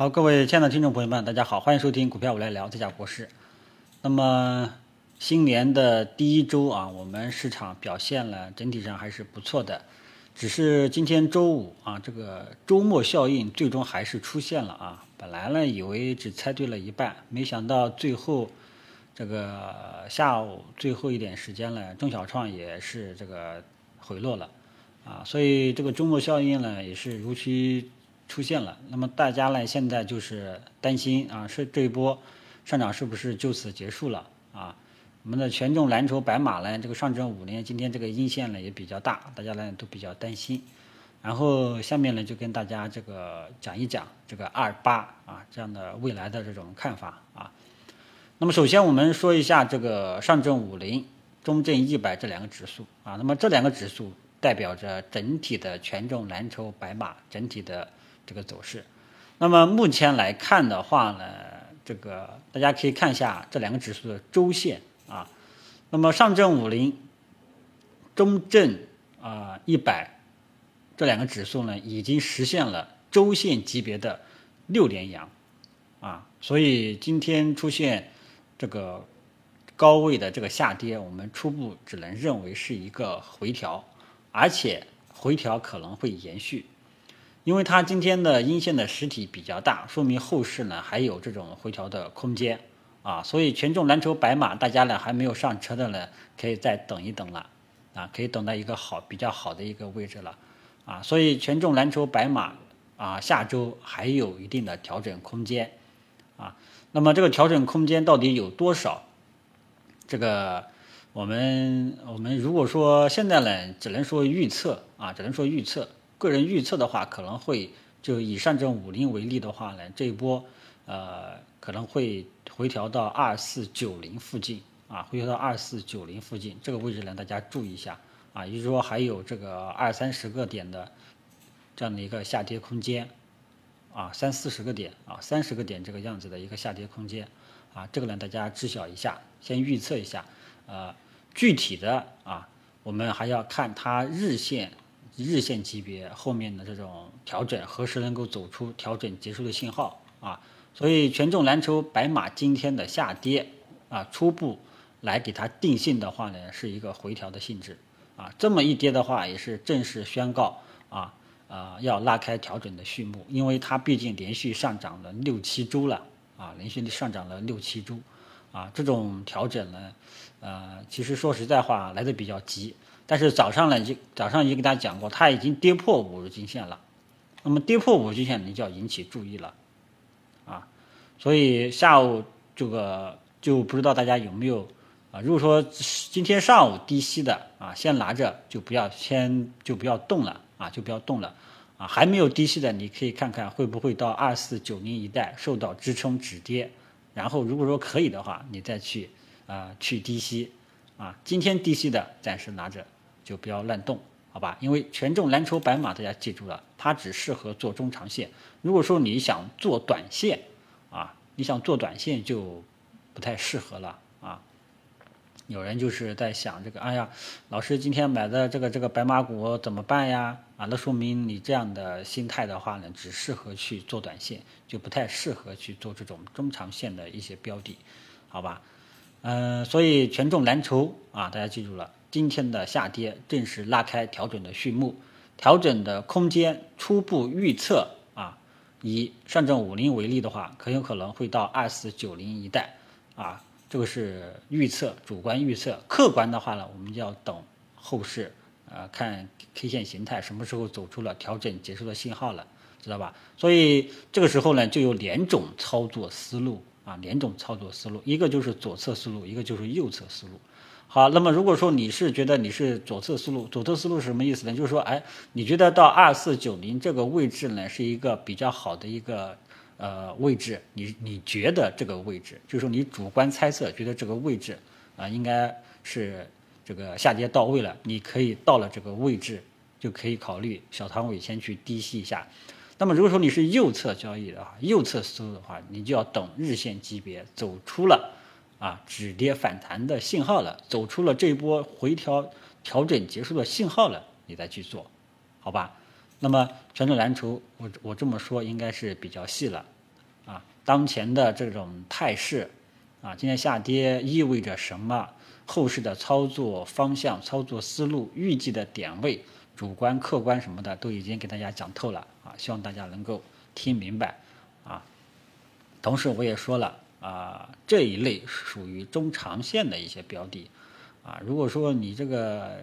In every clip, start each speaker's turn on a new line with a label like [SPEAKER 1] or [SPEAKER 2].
[SPEAKER 1] 好，各位亲爱的听众朋友们，大家好，欢迎收听股票我来聊，这家国师。那么新年的第一周啊，我们市场表现了整体上还是不错的，只是今天周五啊，这个周末效应最终还是出现了啊。本来呢以为只猜对了一半，没想到最后这个下午最后一点时间呢，中小创也是这个回落了啊，所以这个周末效应呢也是如期。出现了，那么大家呢现在就是担心啊，是这一波上涨是不是就此结束了啊？我们的权重蓝筹白马呢，这个上证五零今天这个阴线呢也比较大，大家呢都比较担心。然后下面呢就跟大家这个讲一讲这个二八啊这样的未来的这种看法啊。那么首先我们说一下这个上证五零、中证一百这两个指数啊，那么这两个指数代表着整体的权重蓝筹白马整体的。这个走势，那么目前来看的话呢，这个大家可以看一下这两个指数的周线啊。那么上证五零、中证啊一百这两个指数呢，已经实现了周线级别的六连阳啊，所以今天出现这个高位的这个下跌，我们初步只能认为是一个回调，而且回调可能会延续。因为它今天的阴线的实体比较大，说明后市呢还有这种回调的空间啊，所以权重蓝筹白马大家呢还没有上车的呢，可以再等一等了啊，可以等到一个好比较好的一个位置了啊，所以权重蓝筹白马啊下周还有一定的调整空间啊，那么这个调整空间到底有多少？这个我们我们如果说现在呢，只能说预测啊，只能说预测。个人预测的话，可能会就以上证五零为例的话呢，这一波呃可能会回调到二四九零附近啊，回调到二四九零附近这个位置呢，大家注意一下啊，也就是说还有这个二三十个点的这样的一个下跌空间啊，三四十个点啊，三十个点这个样子的一个下跌空间啊，这个呢大家知晓一下，先预测一下，呃，具体的啊，我们还要看它日线。日线级别后面的这种调整何时能够走出调整结束的信号啊？所以权重蓝筹白马今天的下跌啊，初步来给它定性的话呢，是一个回调的性质啊。这么一跌的话，也是正式宣告啊啊要拉开调整的序幕，因为它毕竟连续上涨了六七周了啊，连续上涨了六七周啊，这种调整呢，呃，其实说实在话来的比较急。但是早上呢，就早上已经给大家讲过，它已经跌破五日均线了。那么跌破五日均线，你就要引起注意了，啊，所以下午这个就不知道大家有没有啊？如果说今天上午低吸的啊，先拿着就不要先就不要动了啊，就不要动了啊。还没有低吸的，你可以看看会不会到二四九零一带受到支撑止跌，然后如果说可以的话，你再去啊去低吸啊。今天低吸的暂时拿着。就不要乱动，好吧？因为权重蓝筹白马，大家记住了，它只适合做中长线。如果说你想做短线，啊，你想做短线就不太适合了啊。有人就是在想这个，哎呀，老师今天买的这个这个白马股怎么办呀？啊，那说明你这样的心态的话呢，只适合去做短线，就不太适合去做这种中长线的一些标的，好吧？嗯，所以权重蓝筹啊，大家记住了。今天的下跌正式拉开调整的序幕，调整的空间初步预测啊，以上证五零为例的话，很有可能会到二四九零一带啊，这个是预测，主观预测，客观的话呢，我们就要等后市啊，看 K 线形态什么时候走出了调整结束的信号了，知道吧？所以这个时候呢，就有两种操作思路啊，两种操作思路，一个就是左侧思路，一个就是右侧思路。好，那么如果说你是觉得你是左侧思路，左侧思路是什么意思呢？就是说，哎，你觉得到二四九零这个位置呢，是一个比较好的一个呃位置，你你觉得这个位置，就是说你主观猜测觉得这个位置啊，应该是这个下跌到位了，你可以到了这个位置，就可以考虑小仓位先去低吸一下。那么如果说你是右侧交易的话，右侧思路的话，你就要等日线级别走出了。啊，止跌反弹的信号了，走出了这一波回调调整结束的信号了，你再去做，好吧？那么权重蓝筹，我我这么说应该是比较细了啊，当前的这种态势啊，今天下跌意味着什么？后市的操作方向、操作思路、预计的点位、主观、客观什么的，都已经给大家讲透了啊，希望大家能够听明白啊。同时我也说了啊，这一类属于中长线的一些标的啊，如果说你这个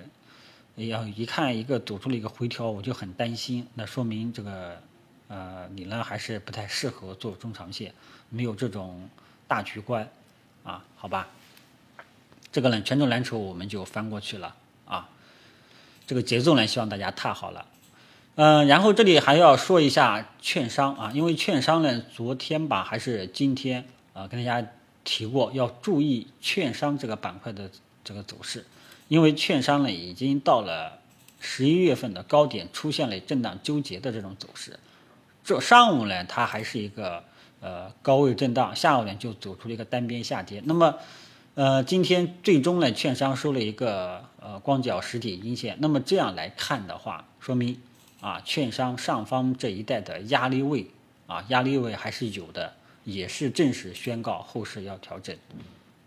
[SPEAKER 1] 要一看一个走出了一个回调，我就很担心，那说明这个呃你呢还是不太适合做中长线，没有这种大局观啊，好吧？这个呢，权重蓝筹我们就翻过去了啊。这个节奏呢，希望大家踏好了。嗯，然后这里还要说一下券商啊，因为券商呢，昨天吧还是今天啊，跟大家提过要注意券商这个板块的这个走势，因为券商呢已经到了十一月份的高点，出现了震荡纠结的这种走势。这上午呢，它还是一个呃高位震荡，下午呢就走出了一个单边下跌。那么呃，今天最终呢，券商收了一个呃光脚实体阴线。那么这样来看的话，说明啊，券商上方这一带的压力位啊，压力位还是有的，也是正式宣告后市要调整，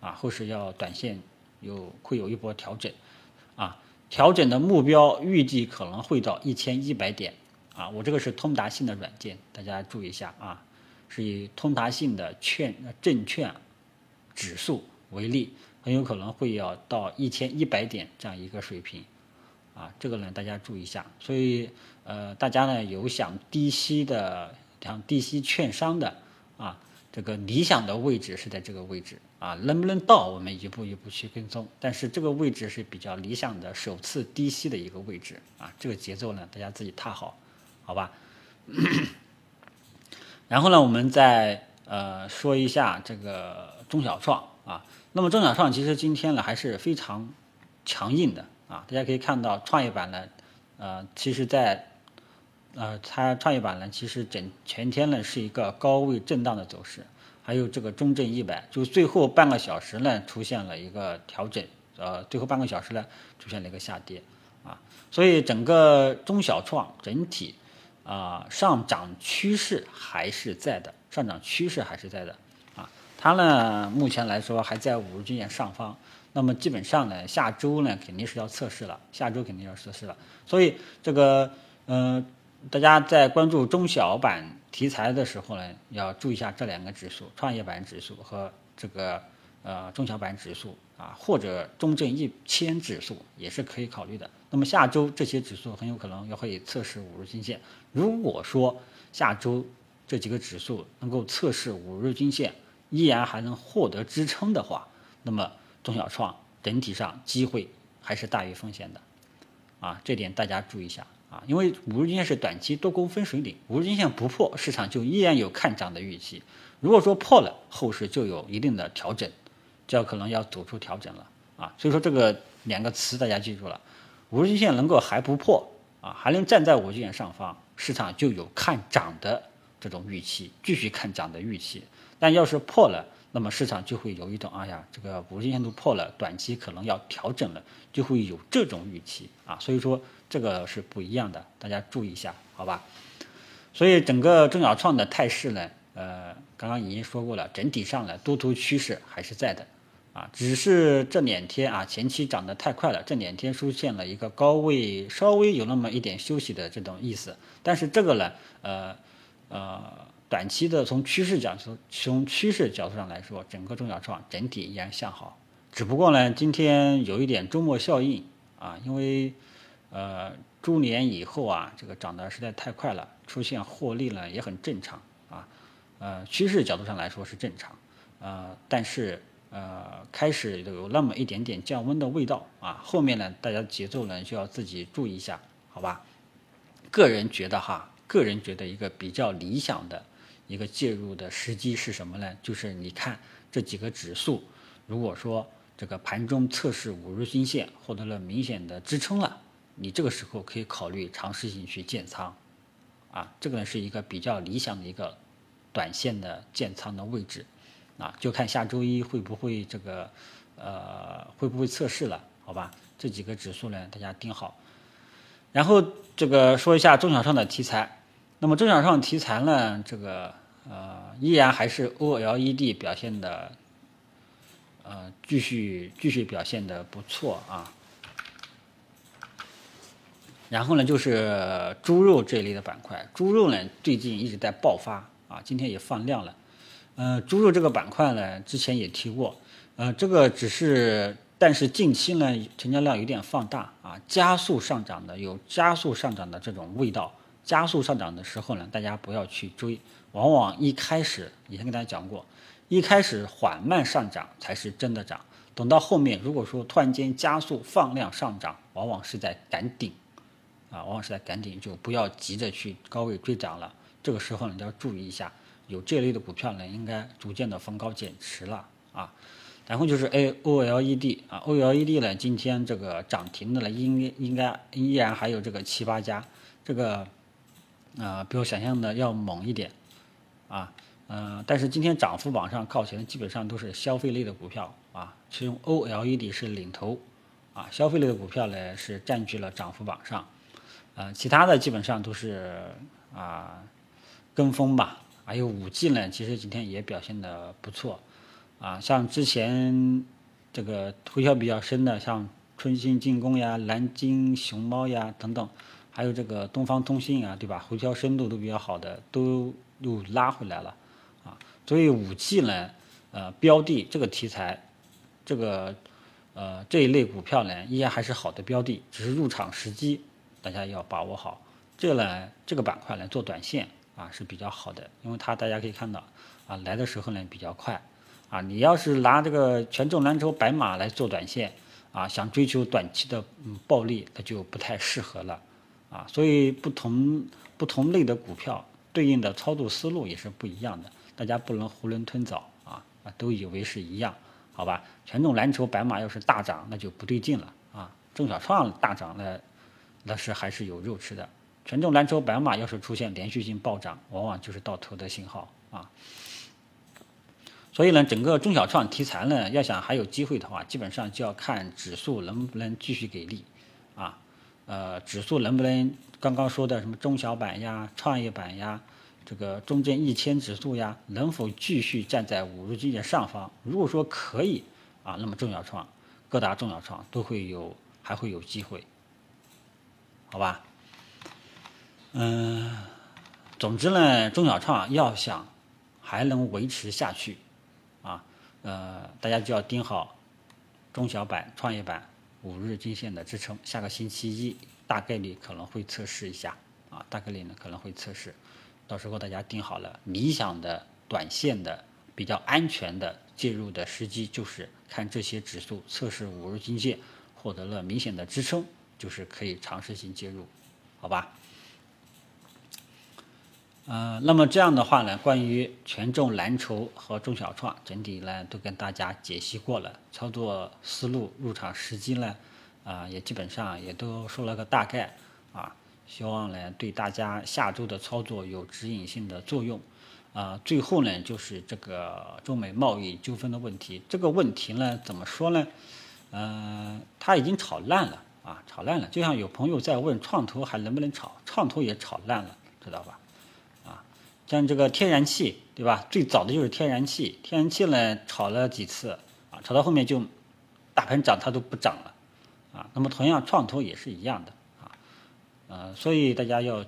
[SPEAKER 1] 啊，后市要短线有会有一波调整，啊，调整的目标预计可能会到一千一百点，啊，我这个是通达信的软件，大家注意一下啊，是以通达信的券证券指数。为例，很有可能会要到一千一百点这样一个水平，啊，这个呢大家注意一下。所以，呃，大家呢有想低吸的，想低吸券商的，啊，这个理想的位置是在这个位置，啊，能不能到我们一步一步去跟踪。但是这个位置是比较理想的首次低吸的一个位置，啊，这个节奏呢大家自己踏好，好吧？然后呢，我们再呃说一下这个中小创啊。那么中小创其实今天呢还是非常强硬的啊，大家可以看到创业板呢，呃，其实在呃它创业板呢其实整全天呢是一个高位震荡的走势，还有这个中证一百，就最后半个小时呢出现了一个调整，呃，最后半个小时呢出现了一个下跌啊，所以整个中小创整体啊上涨趋势还是在的，上涨趋势还是在的啊。它呢，目前来说还在五日均线上方，那么基本上呢，下周呢肯定是要测试了，下周肯定要测试了。所以这个，嗯，大家在关注中小板题材的时候呢，要注意一下这两个指数：创业板指数和这个呃中小板指数啊，或者中证一千指数也是可以考虑的。那么下周这些指数很有可能要会测试五日均线。如果说下周这几个指数能够测试五日均线，依然还能获得支撑的话，那么中小创整体上机会还是大于风险的，啊，这点大家注意一下啊，因为五日均线是短期多空分水岭，五日均线不破，市场就依然有看涨的预期。如果说破了，后市就有一定的调整，就要可能要走出调整了啊。所以说这个两个词大家记住了，五日均线能够还不破啊，还能站在五日均线上方，市场就有看涨的这种预期，继续看涨的预期。但要是破了，那么市场就会有一种，哎呀，这个五日均线都破了，短期可能要调整了，就会有这种预期啊。所以说这个是不一样的，大家注意一下，好吧？所以整个中小创的态势呢，呃，刚刚已经说过了，整体上呢多头趋势还是在的，啊，只是这两天啊前期涨得太快了，这两天出现了一个高位稍微有那么一点休息的这种意思，但是这个呢，呃，呃。短期的从趋势角度，从趋势角度上来说，整个中小创整体依然向好。只不过呢，今天有一点周末效应啊，因为呃猪年以后啊，这个涨得实在太快了，出现获利呢也很正常啊。呃，趋势角度上来说是正常，呃，但是呃开始有那么一点点降温的味道啊。后面呢，大家节奏呢就要自己注意一下，好吧？个人觉得哈，个人觉得一个比较理想的。一个介入的时机是什么呢？就是你看这几个指数，如果说这个盘中测试五日均线获得了明显的支撑了，你这个时候可以考虑尝试性去建仓，啊，这个呢是一个比较理想的一个短线的建仓的位置，啊，就看下周一会不会这个呃会不会测试了，好吧？这几个指数呢大家盯好，然后这个说一下中小创的题材。那么中小创题材呢？这个呃，依然还是 OLED 表现的，呃，继续继续表现的不错啊。然后呢，就是猪肉这一类的板块，猪肉呢最近一直在爆发啊，今天也放量了。呃，猪肉这个板块呢，之前也提过，呃，这个只是，但是近期呢，成交量有点放大啊，加速上涨的，有加速上涨的这种味道。加速上涨的时候呢，大家不要去追，往往一开始以前跟大家讲过，一开始缓慢上涨才是真的涨，等到后面如果说突然间加速放量上涨，往往是在赶顶。啊，往往是在赶紧，就不要急着去高位追涨了。这个时候呢，要注意一下，有这类的股票呢，应该逐渐的逢高减持了啊。然后就是 A O L E D 啊，O L E D 呢，今天这个涨停的呢，应应该依然还有这个七八家，这个啊，比我想象的要猛一点啊。嗯，但是今天涨幅榜上靠前的基本上都是消费类的股票啊，其中 O L E D 是领头啊，消费类的股票呢是占据了涨幅榜上。呃，其他的基本上都是啊跟风吧，还有五 G 呢，其实今天也表现的不错，啊，像之前这个回调比较深的，像春兴进攻呀、蓝鲸熊猫呀等等，还有这个东方通信啊，对吧？回调深度都比较好的，都又拉回来了，啊，所以五 G 呢，呃，标的这个题材，这个呃这一类股票呢，依然还是好的标的，只是入场时机。大家要把握好，这个呢，这个板块来做短线啊是比较好的，因为它大家可以看到啊来的时候呢比较快啊。你要是拿这个权重蓝筹白马来做短线啊，想追求短期的嗯暴利，那就不太适合了啊。所以不同不同类的股票对应的操作思路也是不一样的，大家不能囫囵吞枣啊啊都以为是一样，好吧？权重蓝筹白马要是大涨，那就不对劲了啊。中小创大涨呢。那是还是有肉吃的。权重蓝筹白马要是出现连续性暴涨，往往就是到头的信号啊。所以呢，整个中小创题材呢，要想还有机会的话，基本上就要看指数能不能继续给力啊。呃，指数能不能刚刚说的什么中小板呀、创业板呀、这个中证一千指数呀，能否继续站在五日均线上方？如果说可以啊，那么中小创各大中小创都会有还会有机会。好吧，嗯，总之呢，中小创要想还能维持下去，啊，呃，大家就要盯好中小板、创业板五日均线的支撑。下个星期一大概率可能会测试一下，啊，大概率呢可能会测试，到时候大家盯好了，理想的短线的比较安全的介入的时机就是看这些指数测试五日均线，获得了明显的支撑。就是可以尝试性介入，好吧？呃，那么这样的话呢，关于权重蓝筹和中小创整体呢，都跟大家解析过了，操作思路、入场时机呢，啊，也基本上也都说了个大概啊，希望呢对大家下周的操作有指引性的作用。啊，最后呢就是这个中美贸易纠纷的问题，这个问题呢怎么说呢？呃，它已经炒烂了。啊，炒烂了，就像有朋友在问创投还能不能炒，创投也炒烂了，知道吧？啊，像这个天然气，对吧？最早的就是天然气，天然气呢炒了几次，啊，炒到后面就大盘涨它都不涨了，啊，那么同样创投也是一样的，啊，呃，所以大家要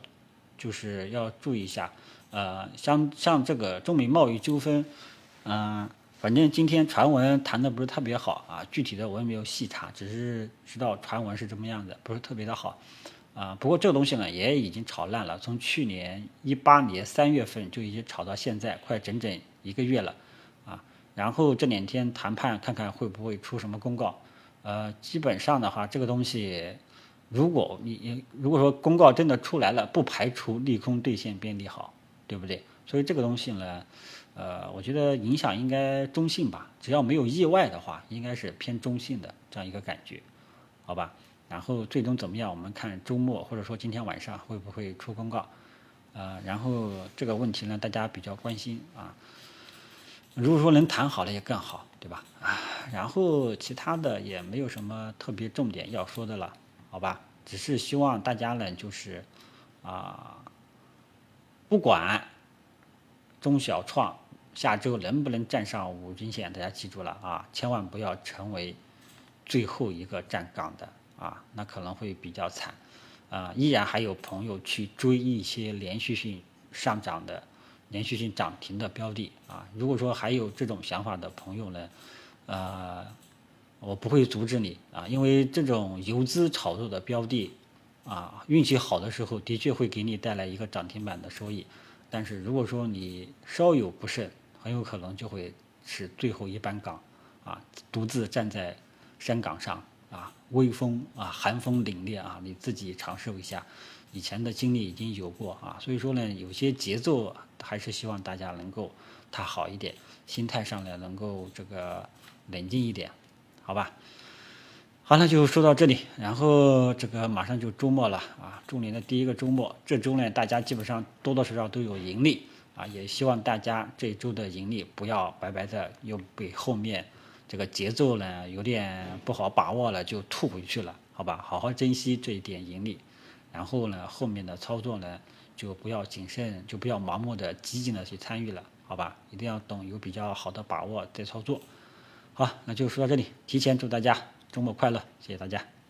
[SPEAKER 1] 就是要注意一下，呃，像像这个中美贸易纠纷，嗯。反正今天传闻谈的不是特别好啊，具体的我也没有细查，只是知道传闻是这么样的，不是特别的好，啊，不过这个东西呢也已经炒烂了，从去年一八年三月份就已经炒到现在，快整整一个月了，啊，然后这两天谈判看看会不会出什么公告，呃，基本上的话，这个东西，如果你如果说公告真的出来了，不排除利空兑现变利好，对不对？所以这个东西呢。呃，我觉得影响应该中性吧，只要没有意外的话，应该是偏中性的这样一个感觉，好吧？然后最终怎么样，我们看周末或者说今天晚上会不会出公告，呃，然后这个问题呢，大家比较关心啊。如果说能谈好了也更好，对吧？啊，然后其他的也没有什么特别重点要说的了，好吧？只是希望大家呢，就是啊，不管。中小创下周能不能站上五均线，大家记住了啊，千万不要成为最后一个站岗的啊，那可能会比较惨啊。依然还有朋友去追一些连续性上涨的、连续性涨停的标的啊。如果说还有这种想法的朋友呢，呃，我不会阻止你啊，因为这种游资炒作的标的。啊，运气好的时候的确会给你带来一个涨停板的收益，但是如果说你稍有不慎，很有可能就会是最后一班岗，啊，独自站在山岗上，啊，微风啊，寒风凛冽啊，你自己尝试一下，以前的经历已经有过啊，所以说呢，有些节奏还是希望大家能够他好一点，心态上呢能够这个冷静一点，好吧？好，那就说到这里，然后这个马上就周末了啊，中年的第一个周末，这周呢大家基本上多多少少都有盈利也希望大家这周的盈利不要白白的又被后面这个节奏呢有点不好把握了就吐回去了，好吧，好好珍惜这一点盈利，然后呢后面的操作呢就不要谨慎，就不要盲目的激进的去参与了，好吧，一定要懂有比较好的把握再操作。好，那就说到这里，提前祝大家。周末快乐，谢谢大家。